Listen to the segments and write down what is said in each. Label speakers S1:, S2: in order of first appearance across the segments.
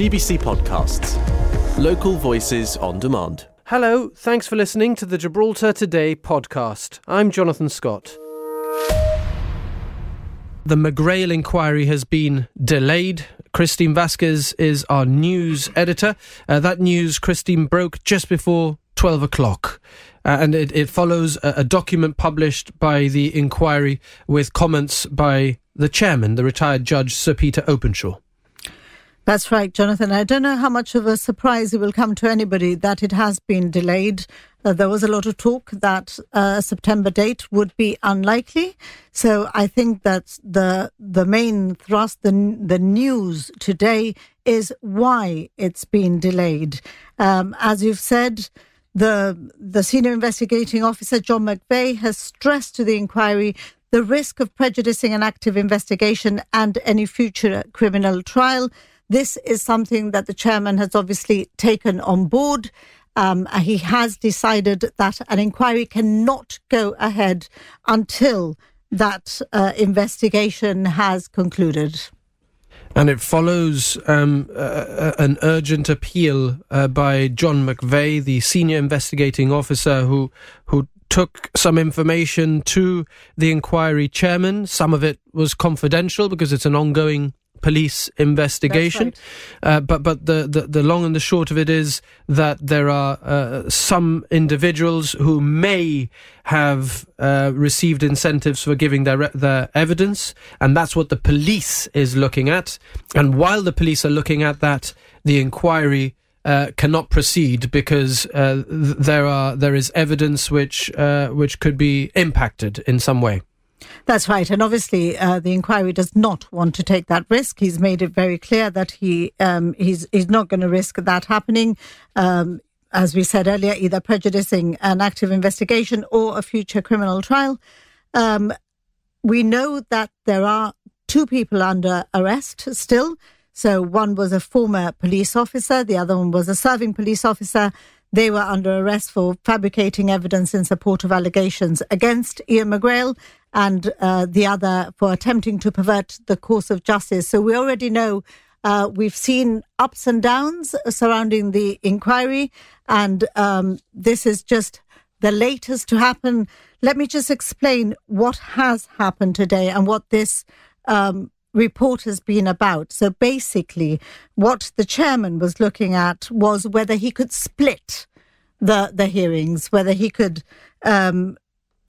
S1: GBC Podcasts. Local voices on demand.
S2: Hello, thanks for listening to the Gibraltar Today podcast. I'm Jonathan Scott. The McGrail inquiry has been delayed. Christine Vasquez is our news editor. Uh, that news, Christine, broke just before 12 o'clock. Uh, and it, it follows a, a, document published by the inquiry with comments by the chairman, the retired judge, Sir Peter Openshaw.
S3: That's right, Jonathan. I don't know how much of a surprise it will come to anybody that it has been delayed. Uh, there was a lot of talk that uh, a September date would be unlikely. So I think that the the main thrust, the the news today, is why it's been delayed. Um, as you've said, the the senior investigating officer John McVeigh has stressed to the inquiry the risk of prejudicing an active investigation and any future criminal trial. This is something that the chairman has obviously taken on board. Um, he has decided that an inquiry cannot go ahead until that uh, investigation has concluded.
S2: And it follows um, uh, an urgent appeal uh, by John McVeigh, the senior investigating officer who who took some information to the inquiry chairman. Some of it was confidential because it's an ongoing police investigation. Right. Uh, but but the, the, the long and the short of it is that there are uh, some individuals who may have uh, received incentives for giving their their evidence, and that's what the police is looking at. And while the police are looking at that, the inquiry. Uh, cannot proceed because uh, th- there are there is evidence which uh, which could be impacted in some way.
S3: That's right. And obviously, uh, the inquiry does not want to take that risk. He's made it very clear that he um, he's, he's not going to risk that happening. Um, as we said earlier, either prejudicing an active investigation or a future criminal trial. Um, we know that there are two people under arrest still. So one was a former police officer, the other one was a serving police officer. They were under arrest for fabricating evidence in support of allegations against Ian McGrail and uh, the other for attempting to pervert the course of justice. So we already know uh, we've seen ups and downs surrounding the inquiry, and um, this is just the latest to happen. Let me just explain what has happened today and what this um, report has been about. So basically, what the chairman was looking at was whether he could split the the hearings, whether he could um,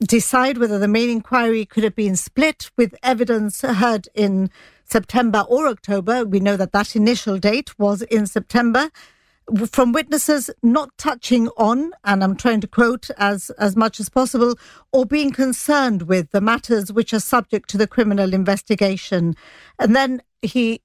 S3: decide whether the main inquiry could have been split with evidence heard in September or October. We know that that initial date was in September. From witnesses not touching on, and I'm trying to quote as, as much as possible, or being concerned with the matters which are subject to the criminal investigation. And then he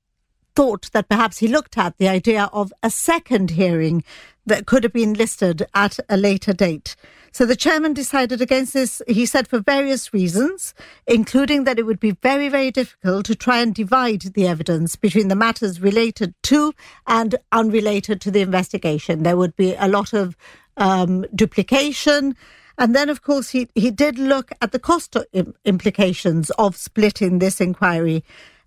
S3: thought that perhaps he looked at the idea of a second hearing that could have been listed at a later date. So the chairman decided against this, he said, for various reasons, including that it would be very, very difficult to try and divide the evidence between the matters related to and unrelated to the investigation. There would be a lot of um, duplication. And then, of course, he, he did look at the cost implications of splitting this inquiry.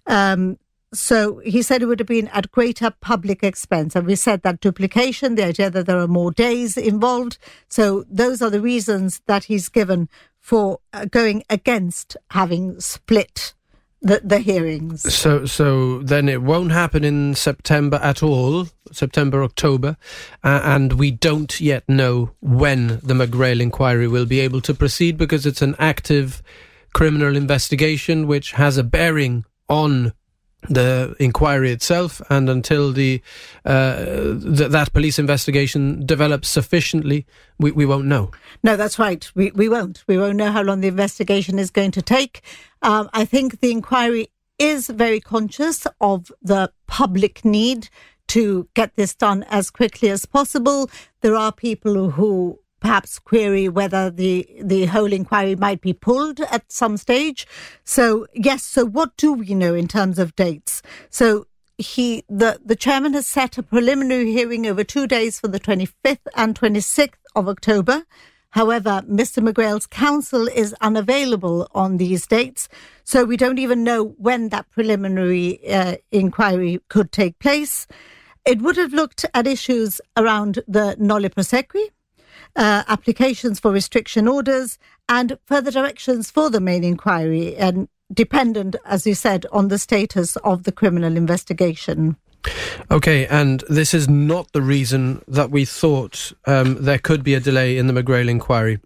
S3: Um, so he said it would have been at greater public expense. And we said that duplication, the idea that there are more days involved. So those are the reasons that he's given for uh, going against having split the, the hearings.
S2: So, so then it won't happen in September at all, September, October, uh, and we don't yet know when the McGrail inquiry will be able to proceed because it's an active criminal investigation which has a bearing on the inquiry itself, and until the uh, th- that police investigation develops sufficiently, we, we won't know.
S3: No, that's right. We we won't. We won't know how long the investigation is going to take. Um, I think the inquiry is very conscious of the public need to get this done as quickly as possible. There are people who perhaps query whether the, the whole inquiry might be pulled at some stage. So, yes, so what do we know in terms of dates? So, he the, the chairman has set a preliminary hearing over two days for the 25th and 26th of October. However, Mr. McGrail's counsel is unavailable on these dates, so we don't even know when that preliminary uh, inquiry could take place. it would have looked at issues around the nolle prosequi, uh, applications for restriction orders, and further directions for the main inquiry, and dependent, as you said, on the status of the criminal investigation.
S2: Okay, and this is not the reason that we thought um, there could be a delay in the McGrail inquiry.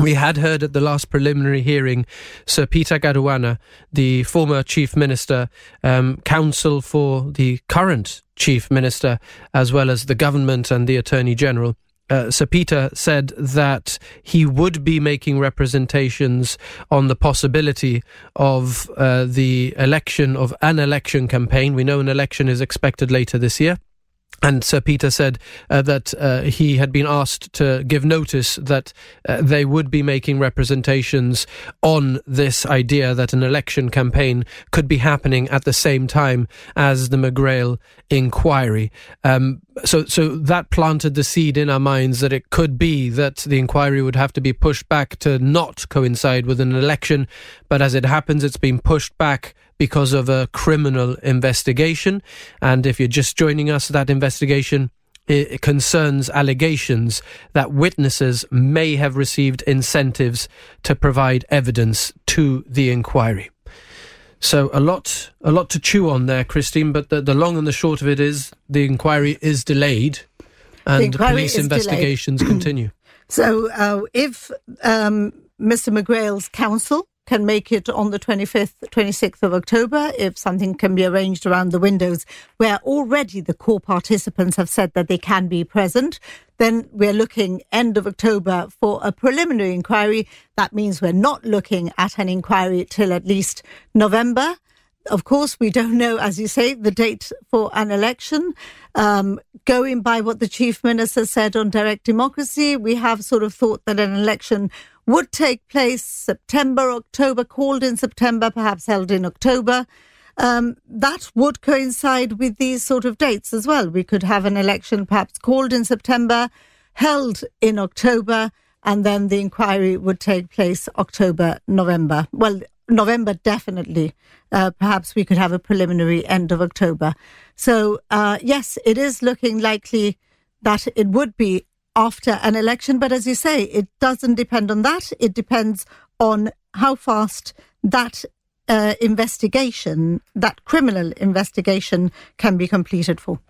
S2: We had heard at the last preliminary hearing Sir Peter Caruana, the former Chief Minister, um, counsel for the current Chief Minister, as well as the government and the Attorney General, uh, Sir Peter said that he would be making representations on the possibility of uh, the election of an election campaign. We know an election is expected later this year. And Sir Peter said uh, that uh, he had been asked to give notice that uh, they would be making representations on this idea that an election campaign could be happening at the same time as the McGrail inquiry. Um, so, so that planted the seed in our minds that it could be that the inquiry would have to be pushed back to not coincide with an election. But as it happens, it's been pushed back because of a criminal investigation. And if you're just joining us, that investigation it concerns allegations that witnesses may have received incentives to provide evidence to the inquiry. So a lot, a lot to chew on there, Christine. But the, the long and the short of it is, the inquiry is delayed, and police investigations continue.
S3: So, uh, if um, Mr. McGrail's counsel can make it on the 25th, 26th of October if something can be arranged around the windows where already the core participants have said that they can be present. Then we're looking end of October for a preliminary inquiry. That means we're not looking at an inquiry till at least November. Of course, we don't know, as you say, the date for an election. Um, going by what the chief minister said on direct democracy, we have sort of thought that an election would take place September, October, called in September, perhaps held in October. Um, that would coincide with these sort of dates as well. We could have an election perhaps called in September, held in October, and then the inquiry would take place October, November. Well, November definitely. Uh, perhaps we could have a preliminary end of October. So, uh, yes, it is looking likely that it would be after an election. But as you say, it doesn't depend on that. It depends on how fast that uh, investigation, that criminal investigation, can be completed for.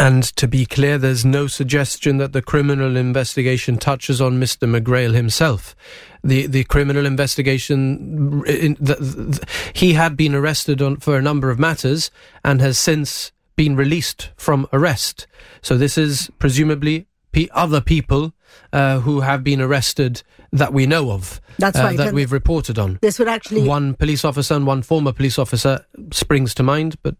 S2: And to be clear, there's no suggestion that the criminal investigation touches on Mr. McGrail himself. The the criminal investigation, in, the, the, he had been arrested on, for a number of matters and has since been released from arrest. So this is presumably other people uh, who have been arrested that we know of.
S3: That's uh, right.
S2: That we've reported on.
S3: This would actually
S2: one police officer and one former police officer springs to mind, but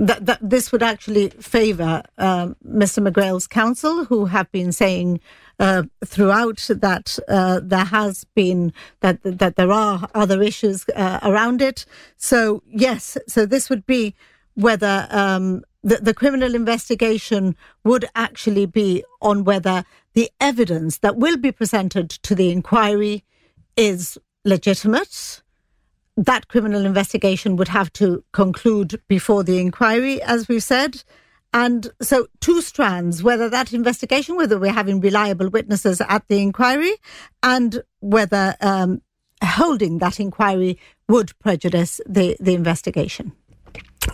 S3: that, that this would actually favour uh, Mr. McGrail's counsel, who have been saying uh, throughout that uh, there has been that that there are other issues uh, around it. So yes, so this would be whether um, the, the criminal investigation would actually be on whether the evidence that will be presented to the inquiry is legitimate. That criminal investigation would have to conclude before the inquiry, as we've said. And so, two strands whether that investigation, whether we're having reliable witnesses at the inquiry, and whether um, holding that inquiry would prejudice the, the investigation.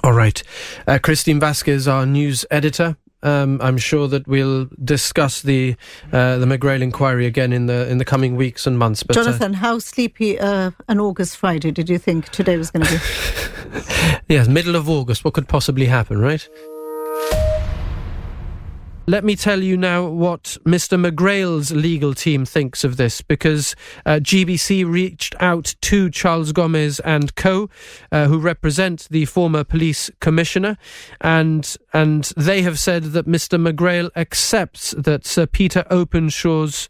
S2: All right. Uh, Christine Vasquez, our news editor. Um, I'm sure that we'll discuss the uh, the McGrail inquiry again in the in the coming weeks and months.
S3: But, uh, Jonathan, uh, how sleepy uh, an August Friday did you think today was going to be?
S2: yes, middle of August. What could possibly happen, right? Let me tell you now what Mr. McGrail's legal team thinks of this, because uh, GBC reached out to Charles Gomez and co, uh, who represent the former police commissioner, and and they have said that Mr. McGrail accepts that Sir Peter Openshaw's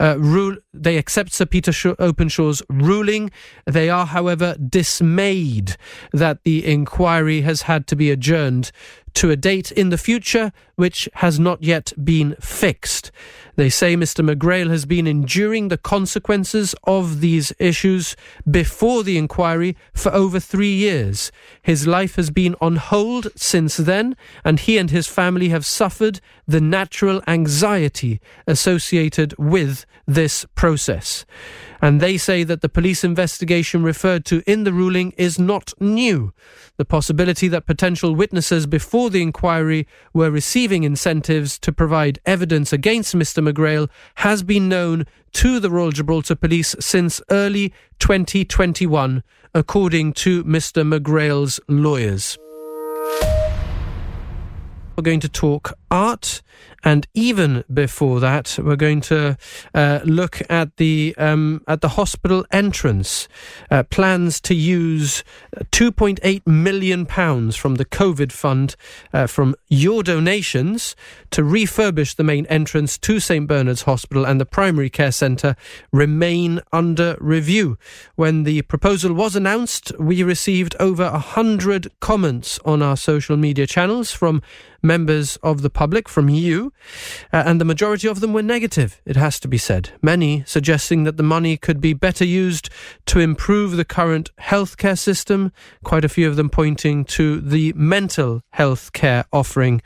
S2: uh, rule, they accept Sir Peter Openshaw's ruling. They are, however, dismayed that the inquiry has had to be adjourned to a date in the future which has not yet been fixed. They say Mr. McGrail has been enduring the consequences of these issues before the inquiry for over three years. His life has been on hold since then, and he and his family have suffered the natural anxiety associated with this process. And they say that the police investigation referred to in the ruling is not new. The possibility that potential witnesses before the inquiry were receiving incentives to provide evidence against Mr. McGrail has been known to the Royal Gibraltar Police since early 2021, according to Mr. McGrail's lawyers. We're going to talk art. And even before that, we're going to uh, look at the um, at the hospital entrance. Uh, plans to use 2.8 million pounds from the COVID fund uh, from your donations to refurbish the main entrance to St Bernard's Hospital and the primary care centre remain under review. When the proposal was announced, we received over a hundred comments on our social media channels from members of the public, from you, uh, and the majority of them were negative, it has to be said. Many suggesting that the money could be better used to improve the current healthcare system, quite a few of them pointing to the mental health care offering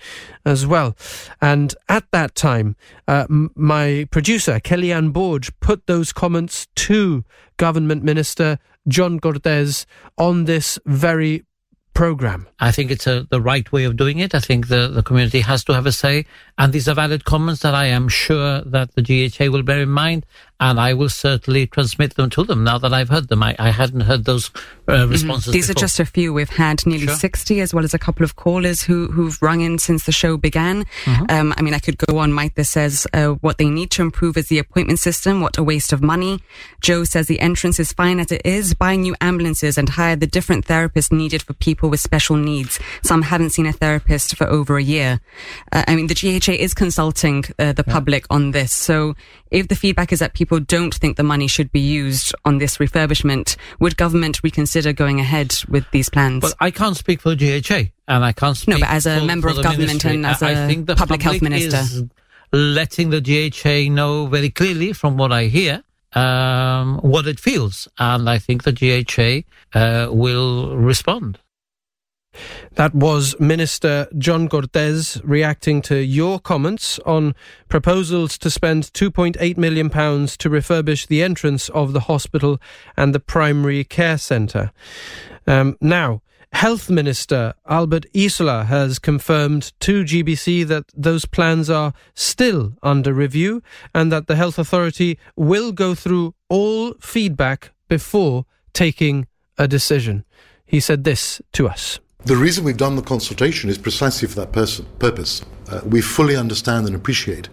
S2: as well. And at that time, uh, m- my producer, Kellyanne Borge, put those comments to Government Minister John Cortes on this very program.
S4: I think it's a, the right way of doing it. I think the, the community has to have a say. And these are valid comments that I am sure that the GHA will bear in mind. And I will certainly transmit them to them now that I've heard them. I, I hadn't heard those uh, responses.
S5: Mm-hmm. These
S4: before.
S5: are just a few. We've had nearly
S4: Sure.
S5: 60, as well as a couple of callers who, who've rung in since the show began.
S4: Mm-hmm.
S5: Um, I mean, I could go on. Mike this says uh, what they need to improve is the appointment system. What a waste of money. Joe says the entrance is fine as it is. Buy new ambulances and hire the different therapists needed for people with special needs. Some haven't seen a therapist for over a year. Uh, I mean, the GHA is consulting uh, the public on this. So if the feedback is that people don't think the money should be used on this refurbishment, would government reconsider going ahead with these plans?
S4: Well, I can't speak for the GHA, and I can't speak.
S5: No, but as a
S4: for-
S5: member
S4: for
S5: of government
S4: ministry.
S5: and as
S4: I- I
S5: a
S4: think the
S5: public health minister.
S4: is letting the GHA know very clearly from what I hear um, what it feels, and I think the GHA uh, will respond.
S2: That was Minister John Cortes reacting to your comments on proposals to spend £2.8 million to refurbish the entrance of the hospital and the primary care centre. Um, now, Health Minister Albert Isola has confirmed to GBC that those plans are still under review and that the Health Authority will go through all feedback before taking a decision. He said this to us.
S6: The reason we've done the consultation is precisely for that person, purpose. Uh, we fully understand and appreciate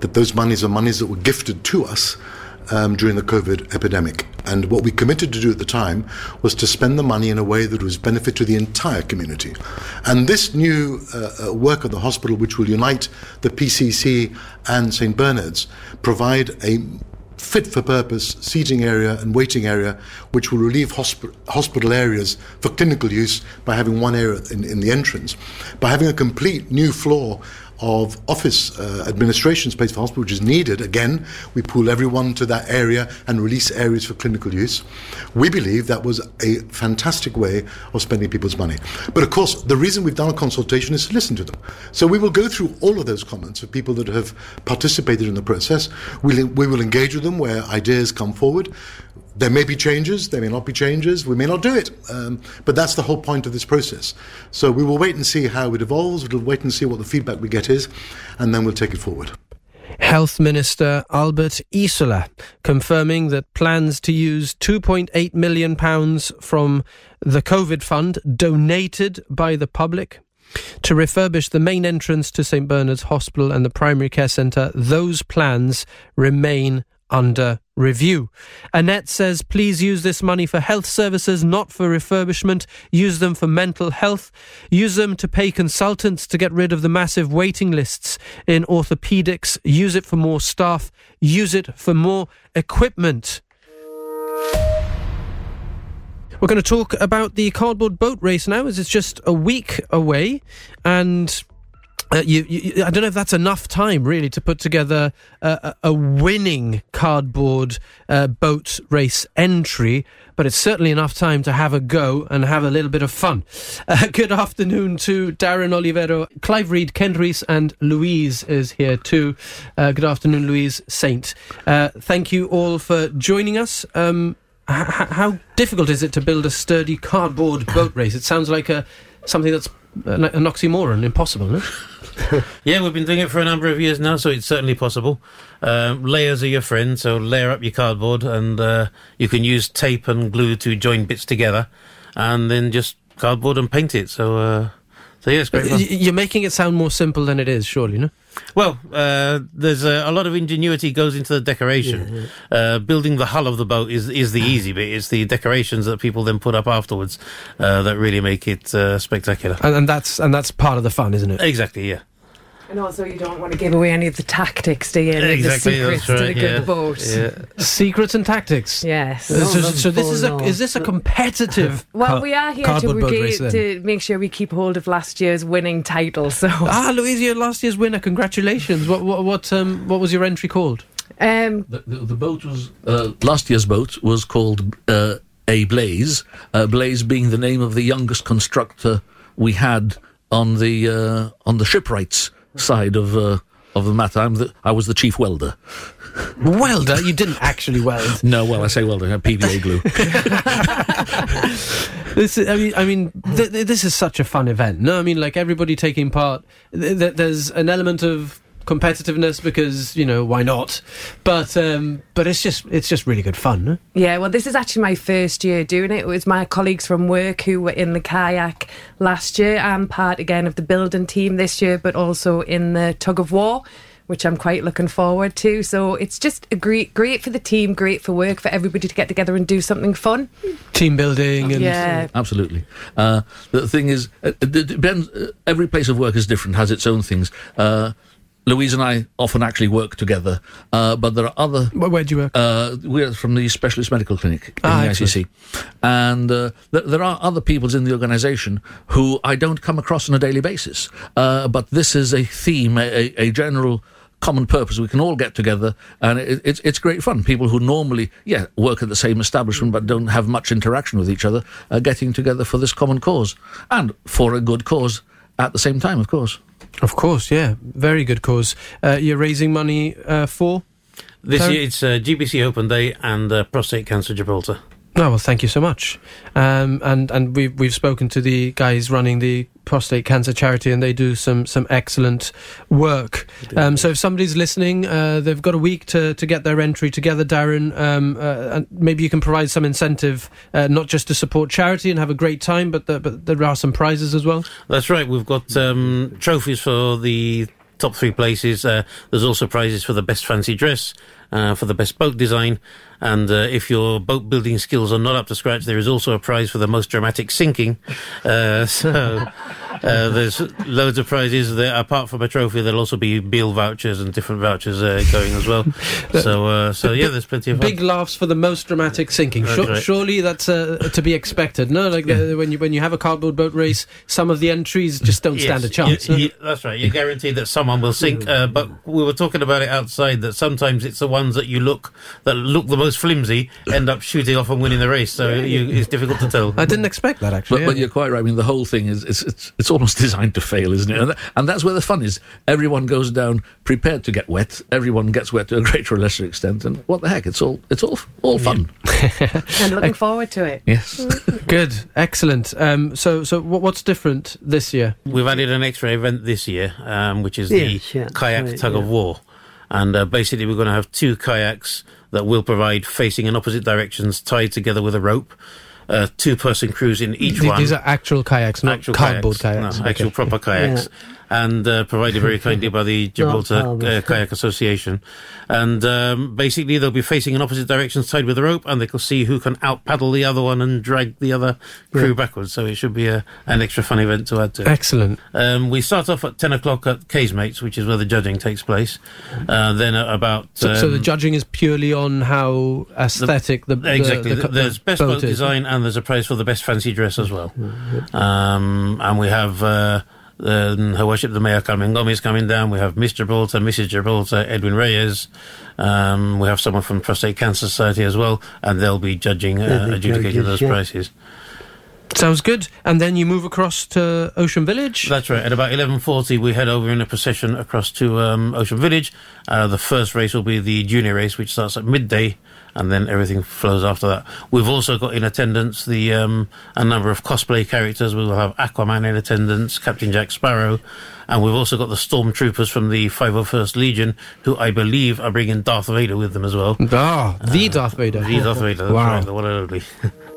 S6: that those monies are monies that were gifted to us um, during the COVID epidemic. And what we committed to do at the time was to spend the money in a way that was benefit to the entire community. And this new uh, uh, work of the hospital, which will unite the PCC and St. Bernard's, provide a fit for purpose seating area and waiting area, which will relieve hosp- hospital areas for clinical use by having one area in, in the entrance. By having a complete new floor of office uh, administration space for hospital, which is needed, again, we pool everyone to that area and release areas for clinical use. We believe that was a fantastic way of spending people's money. But of course, the reason we've done a consultation is to listen to them. So we will go through all of those comments of people that have participated in the process. We'll, we will engage with them where ideas come forward. There may be changes, there may not be changes, we may not do it. Um, but that's the whole point of this process. So we will wait and see how it evolves, we'll wait and see what the feedback we get is, and then we'll take it forward.
S2: Health Minister Albert Isola confirming that plans to use £2.8 million from the COVID fund donated by the public to refurbish the main entrance to St Bernard's Hospital and the primary care centre, those plans remain under review. Annette says, please use this money for health services, not for refurbishment. Use them for mental health. Use them to pay consultants to get rid of the massive waiting lists in orthopedics. Use it for more staff. Use it for more equipment. We're going to talk about the cardboard boat race now, as it's just a week away, and uh, you, you, I don't know if that's enough time really to put together a, a winning cardboard uh, boat race entry, but it's certainly enough time to have a go and have a little bit of fun. Uh, good afternoon to Darren Olivero, Clive Reed, Ken Rees, and Louise is here too. Uh, good afternoon, Louise Saint. Uh, thank you all for joining us. Um, h- how difficult is it to build a sturdy cardboard boat race? It sounds like a something that's an oxymoron, impossible. No?
S7: Yeah, we've been doing it for a number of years now, so it's certainly possible. Um, layers are your friend, so layer up your cardboard, and uh, you can use tape and glue to join bits together, and then just cardboard and paint it. So, uh, so yeah, it's great fun.
S2: You're making it sound more simple than it is, surely, no?
S7: Well, uh, there's a, a lot of ingenuity goes into the decoration. Uh, building the hull of the boat is is the easy bit. It's the decorations that people then put up afterwards uh, that really make it uh, spectacular.
S2: And, and that's and that's part of the fun, isn't it?
S7: Exactly, yeah.
S8: And also, you don't want to give away any of the tactics, do you? Any
S7: Exactly,
S8: of the
S7: that's
S8: secrets to the
S7: right,
S8: good
S7: yeah.
S8: boat.
S7: Yeah.
S2: Secrets and tactics.
S8: Yes.
S2: Uh, so, so this is a is this a competitive?
S8: Well,
S2: car-
S8: we are here to,
S2: cardboard race
S8: rega- to make sure we keep hold of last year's winning title. So,
S2: Ah, Louise, you're last year's winner. Congratulations. What what what um what was your entry called?
S8: um,
S9: The, the, the boat was uh, last year's boat was called uh, a Blaze. Uh, Blaze being the name of the youngest constructor we had on the uh, on the shipwrights side of uh, of the matter. I'm the, I was the chief welder.
S2: Welder. You didn't actually weld.
S9: No, well, I say welder, uh, PVA glue.
S2: This is, I mean, I mean, th- th- this is such a fun event. No, I mean, like everybody taking part. Th- th- there's an element of competitiveness because you know why not, but um, but it's just it's just really good fun. No?
S8: yeah, well, this is actually my first year doing it. It was my colleagues from work who were in the kayak last year. I'm part again of the building team this year, but also in the tug of war. Which I'm quite looking forward to. So it's just a great, great for the team, great for work, for everybody to get together and do something fun.
S2: Team building and
S8: Yeah,
S9: Absolutely. Uh, the thing is, uh, it it depends. Uh, every place of work is different, has its own things. Uh, Louise and I often actually work together, uh, but there are other
S2: Where, where do you work?
S9: Uh, we're from the Specialist Medical Clinic in
S2: Ah,
S9: the. ICC. And uh, th- there are other peoples in the organisation who I don't come across on a daily basis. Uh, but this is a theme, a, a, a general common purpose. We can all get together, and it, it's, it's great fun. People who normally, yeah, work at the same establishment but don't have much interaction with each other are getting together for this common cause and for a good cause at the same time, of course.
S2: Of course, yeah, very good cause. Uh, you're raising money uh, for.
S7: This year it's uh, GBC Open Day and uh, Prostate Cancer Gibraltar.
S2: Oh well, thank you so much. Um, and and we've we've spoken to the guys running the prostate cancer charity, and they do some some excellent work. Um, so if somebody's listening, uh, they've got a week to, to get their entry together, Darren. Um, uh, and maybe you can provide some incentive, uh, not just to support charity and have a great time, but the, but there are some prizes as well.
S7: That's right. We've got um, trophies for the top three places. Uh, there's also prizes for the best fancy dress, uh, for the best boat design, and uh, if your boat building skills are not up to scratch, there is also a prize for the most dramatic sinking. Uh, so uh, there's loads of prizes. There, apart from a trophy, there'll also be meal vouchers and different vouchers uh, going as well. So, uh, so yeah, there's plenty of fun.
S2: Big laughs for the most dramatic sinking.
S7: That's
S2: Sure-
S7: right.
S2: Surely that's uh, to be expected. No, like uh, when you when you have a cardboard boat race, some of the entries just don't stand a chance.
S7: you-
S2: no?
S7: you- that's right. You're guaranteed that someone will sink. Uh, but we were talking about it outside. That sometimes it's the ones that you look that look the most flimsy end up shooting off and winning the race. So you, it's difficult to tell.
S2: I didn't expect that actually.
S9: But, but you're quite right. I mean, the whole thing is it's it's, it's almost designed to fail, isn't it? And, and that's where the fun is. Everyone goes down prepared to get wet. Everyone gets wet to a greater or lesser extent. And what the heck? It's all it's all all fun.
S8: and looking forward to it.
S9: Yes.
S2: Good, excellent. Um, so, so what, what's different this year?
S7: We've added an extra event this year, um, which is the
S10: Yes, yeah,
S7: kayak
S10: right,
S7: tug of war. And uh, basically, we're going to have two kayaks that will provide facing in opposite directions, tied together with a rope. Uh, two person crews in each
S2: Th-
S7: one.
S2: These are actual kayaks, not
S7: actual
S2: cardboard
S7: kayaks,
S2: kayaks.
S7: No, actual proper kayaks. And uh, provided very kindly by the Gibraltar uh, Kayak Association. And um, basically, they'll be facing in opposite directions, tied with a rope, and they can see who can out paddle the other one and drag the other crew backwards. So it should be a, an extra fun event to add to.
S2: Excellent.
S7: Um, we start off at 10 o'clock at Casemates, which is where the judging takes place. Uh, then about.
S2: So, so the
S7: um,
S2: judging is purely on how aesthetic the, the
S7: Exactly.
S2: the, the,
S7: there's best
S2: boat
S7: design, and there's a prize for the best fancy dress as well. Um, and we have uh, um, Her Worship the Mayor Carmen Gomez coming down. We have Miss Gibraltar, Mrs. Gibraltar, Edwin Reyes. Um, we have someone from Prostate Cancer Society as well, and they'll be judging, uh,
S10: the
S7: adjudicating
S10: judges,
S7: those
S10: yeah.
S7: prizes.
S2: Sounds good. And then you move across to Ocean Village.
S7: That's right. At about 11.40, we head over in a procession across to um, Ocean Village. Uh, the first race will be the junior race, which starts at midday, and then everything flows after that. We've also got in attendance the um, a number of cosplay characters. We will have Aquaman in attendance, Captain Jack Sparrow, and we've also got the stormtroopers from the 501st Legion, who I believe are bringing Darth Vader with them as well.
S2: Ah, the Darth Vader.
S7: The Darth Vader, that's
S2: Wow.
S7: right, the one and only.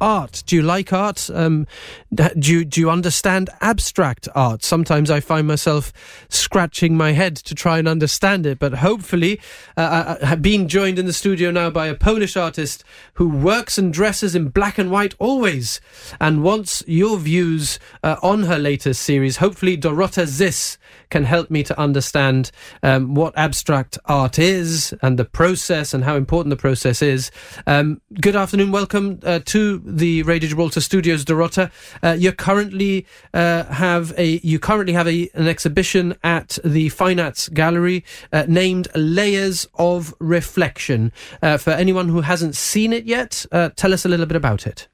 S2: art. Do you like art? Um, do you do you understand abstract art? Sometimes I find myself scratching my head to try and understand it, but hopefully, uh, I have been joined in the studio now by a Polish artist who works and dresses in black and white always, and wants your views uh, on her latest series. Hopefully, Dorota Zis can help me to understand um, what abstract art is and the process and how important the process is. Um, good afternoon, welcome uh, to the Radio Gibraltar Studios, Dorota. Uh, you currently uh, have a you currently have a, an exhibition at the Fine Arts Gallery uh, named "Layers of Reflection." Uh, for anyone who hasn't seen it yet, uh, tell us a little bit about it.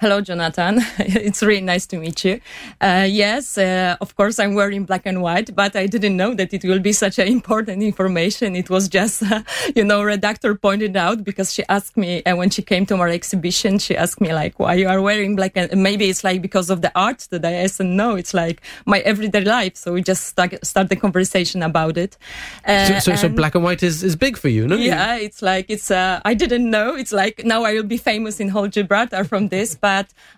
S11: Hello, Jonathan. it's really nice to meet you. Uh, yes, uh, of course, I'm wearing black and white, but I didn't know that it will be such an important information. It was just, uh, you know, redactor pointed out because she asked me, and when she came to our exhibition, she asked me like, why you are wearing black and maybe it's like because of the art that I said, no, it's like my everyday life. So we just start, start the conversation about it. Uh,
S2: So, so, so black and white is, is big for you, no?
S11: yeah, it's like it's. Uh, I didn't know. It's like now I will be famous in whole Gibraltar from this. But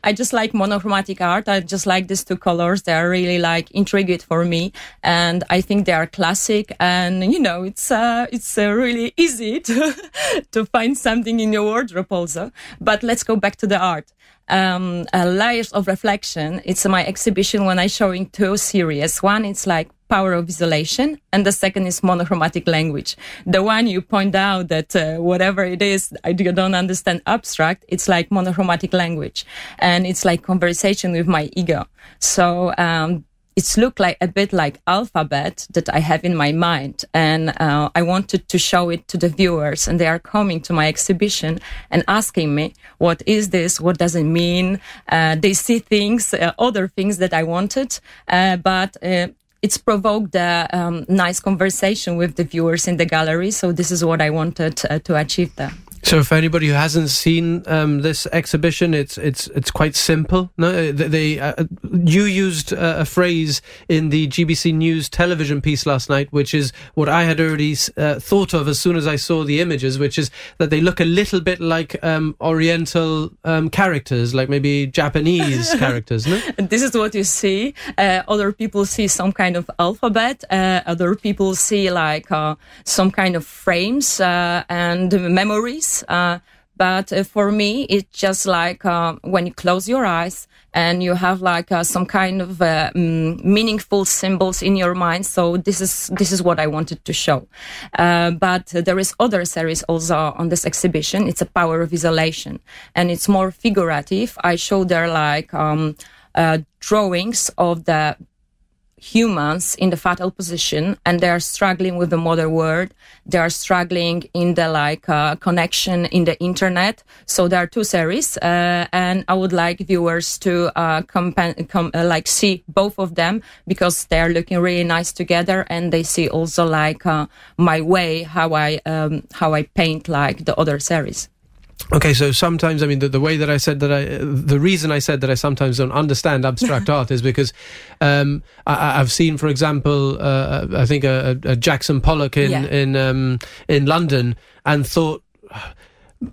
S11: I just like monochromatic art. I just like these two colors. They are really like intrigued for me, and I think they are classic. And you know, it's uh, it's uh, really easy to to find something in your wardrobe also. But let's go back to the art um, uh, layers of reflection. It's my exhibition when I'm showing two series. One, it's like power of isolation, and the second is monochromatic language. The one you point out that uh, whatever it is, I do- don't understand abstract. It's like monochromatic language, and it's like conversation with my ego. So. Um, it's look like a bit like alphabet that I have in my mind, and uh, I wanted to show it to the viewers, and they are coming to my exhibition and asking me, "What is this? What does it mean?" Uh, they see things, uh, other things that I wanted, uh, but. It's provoked a um, nice conversation with the viewers in the gallery, so this is what I wanted uh, to achieve there.
S2: So, for anybody who hasn't seen um, this exhibition, it's it's it's quite simple. No, Uh, they, they uh, you used uh, a phrase in the GBC News television piece last night, which is what I had already uh, thought of as soon as I saw the images, which is that they look a little bit like um, Oriental um, characters, like maybe Japanese characters. No,
S11: And this is what you see. Uh, other people see some kind of alphabet. Uh, other people see like uh, some kind of frames uh, and memories. Uh, but uh, for me, it's just like uh, when you close your eyes and you have like some kind of mm, meaningful symbols in your mind. So this is this is what I wanted to show. But there is other series also on this exhibition. It's a power of isolation, and it's more figurative. I show there like um, uh, drawings of the humans in the fatal position and they are struggling with the modern world they are struggling in the like uh, connection in the internet. So there are two series uh, and i would like viewers to uh, compa- com- uh, like see both of them because they are looking really nice together and they see also like uh, my way how i um, how i paint like the other series
S2: Okay, so sometimes, I mean, the, the way that I said that I, the reason I said that I sometimes don't understand abstract art is because um, I, I've seen, for example, uh, I think a, a Jackson Pollock in
S11: Yeah.
S2: in um, in London, and thought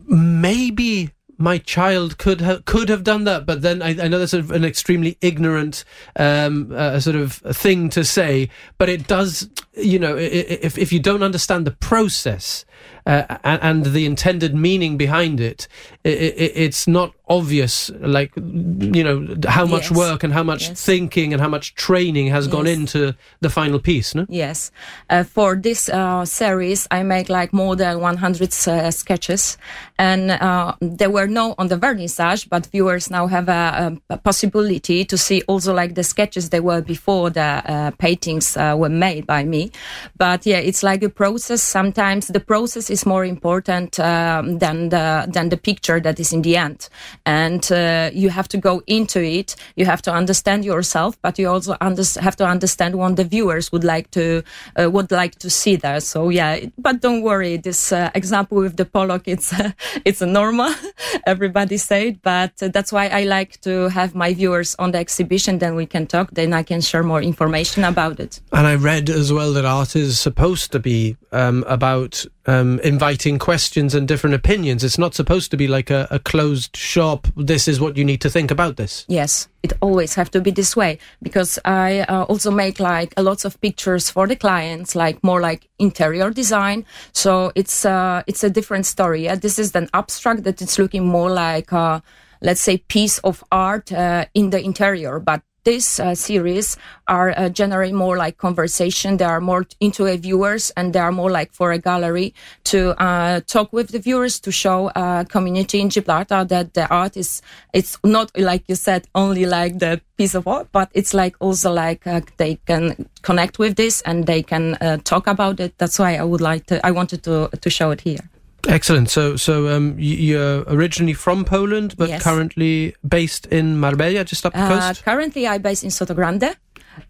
S2: maybe my child could have could have done that, but then I, I know that's a, an extremely ignorant um, uh, sort of thing to say, but it does. You know, if if you don't understand the process uh, and, and, the intended meaning behind it, it, it, it's not obvious. Like you know how much
S11: Yes.
S2: work and how much
S11: Yes.
S2: thinking and how much training has gone into the final piece. No.
S11: Yes. Uh, for this uh, series, I make like more than 100 uh, sketches, and uh, there were no on the vernissage, but viewers now have a, a, possibility to see also like the sketches they were before the uh, paintings uh, were made by me. But yeah, it's like a process. Sometimes the process is more important um, than the than the picture that is in the end, and uh, you have to go into it. You have to understand yourself, but you also under- have to understand what the viewers would like to uh, would like to see there. So yeah, but don't worry. This uh, example with the Pollock, it's it's a normal. Everybody said, but that's why I like to have my viewers on the exhibition. Then we can talk. Then I can share more information about it.
S2: And I read as well that art is supposed to be um, about um, inviting questions and different opinions. It's not supposed to be like a, a closed shop. This is what you need to think about this.
S11: Yes, it always have to be this way because I uh, also make like a lots of pictures for the clients, like more like interior design. So it's uh, it's a different story. Yeah? This is an abstract that it's looking more like uh, let's say piece of art uh, in the interior, but this uh, series are uh, generally more like conversation. They are more into a viewers and they are more like for a gallery to uh, talk with the viewers to show uh, community in Gibraltar that the art is it's not like you said only like the piece of art, but it's like also like uh, they can connect with this and they can uh, talk about it. That's why I would like to I wanted to to show it here.
S2: Excellent. So, so um, you're originally from Poland, but
S11: Yes.
S2: currently based in Marbella, just up the
S11: Uh,
S2: coast.
S11: currently, I base in Sotogrande,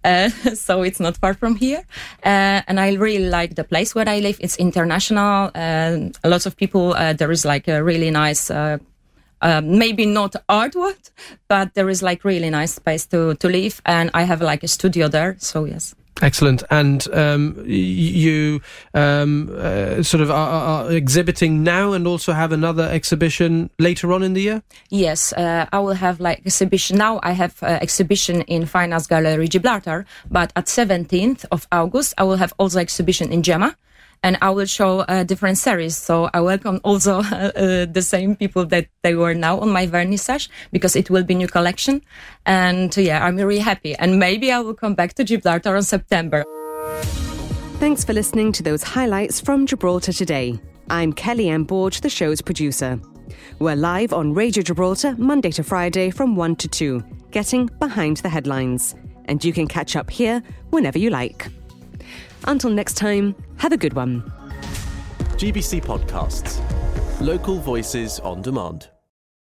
S11: uh, so it's not far from here. Uh, and I really like the place where I live. It's international. Uh, a lot of people. Uh, there is like a really nice. Uh, uh, maybe not artwork, but there is like really nice space to to live, and I have like a studio there. So yes.
S2: Excellent. And um, you um, uh, sort of are, are exhibiting now and also have another exhibition later on in the year?
S11: Yes, uh, I will have like exhibition now. I have uh, exhibition in Fine Arts Gallery Gibraltar, but at 17th of August I will have also exhibition in Gemma, and I will show uh, different series. So I welcome also uh, the same people that they were now on my vernissage because it will be new collection, and yeah, I'm really happy. And maybe I will come back to Gibraltar in September.
S5: Thanks for listening to those highlights from Gibraltar today. I'm Kelly Ann Borge, the show's producer. We're live on Radio Gibraltar Monday to Friday from 1 to 2, getting behind the headlines. And you can catch up here whenever you like. Until next time, have a good one.
S1: GBC Podcasts. Local voices on demand.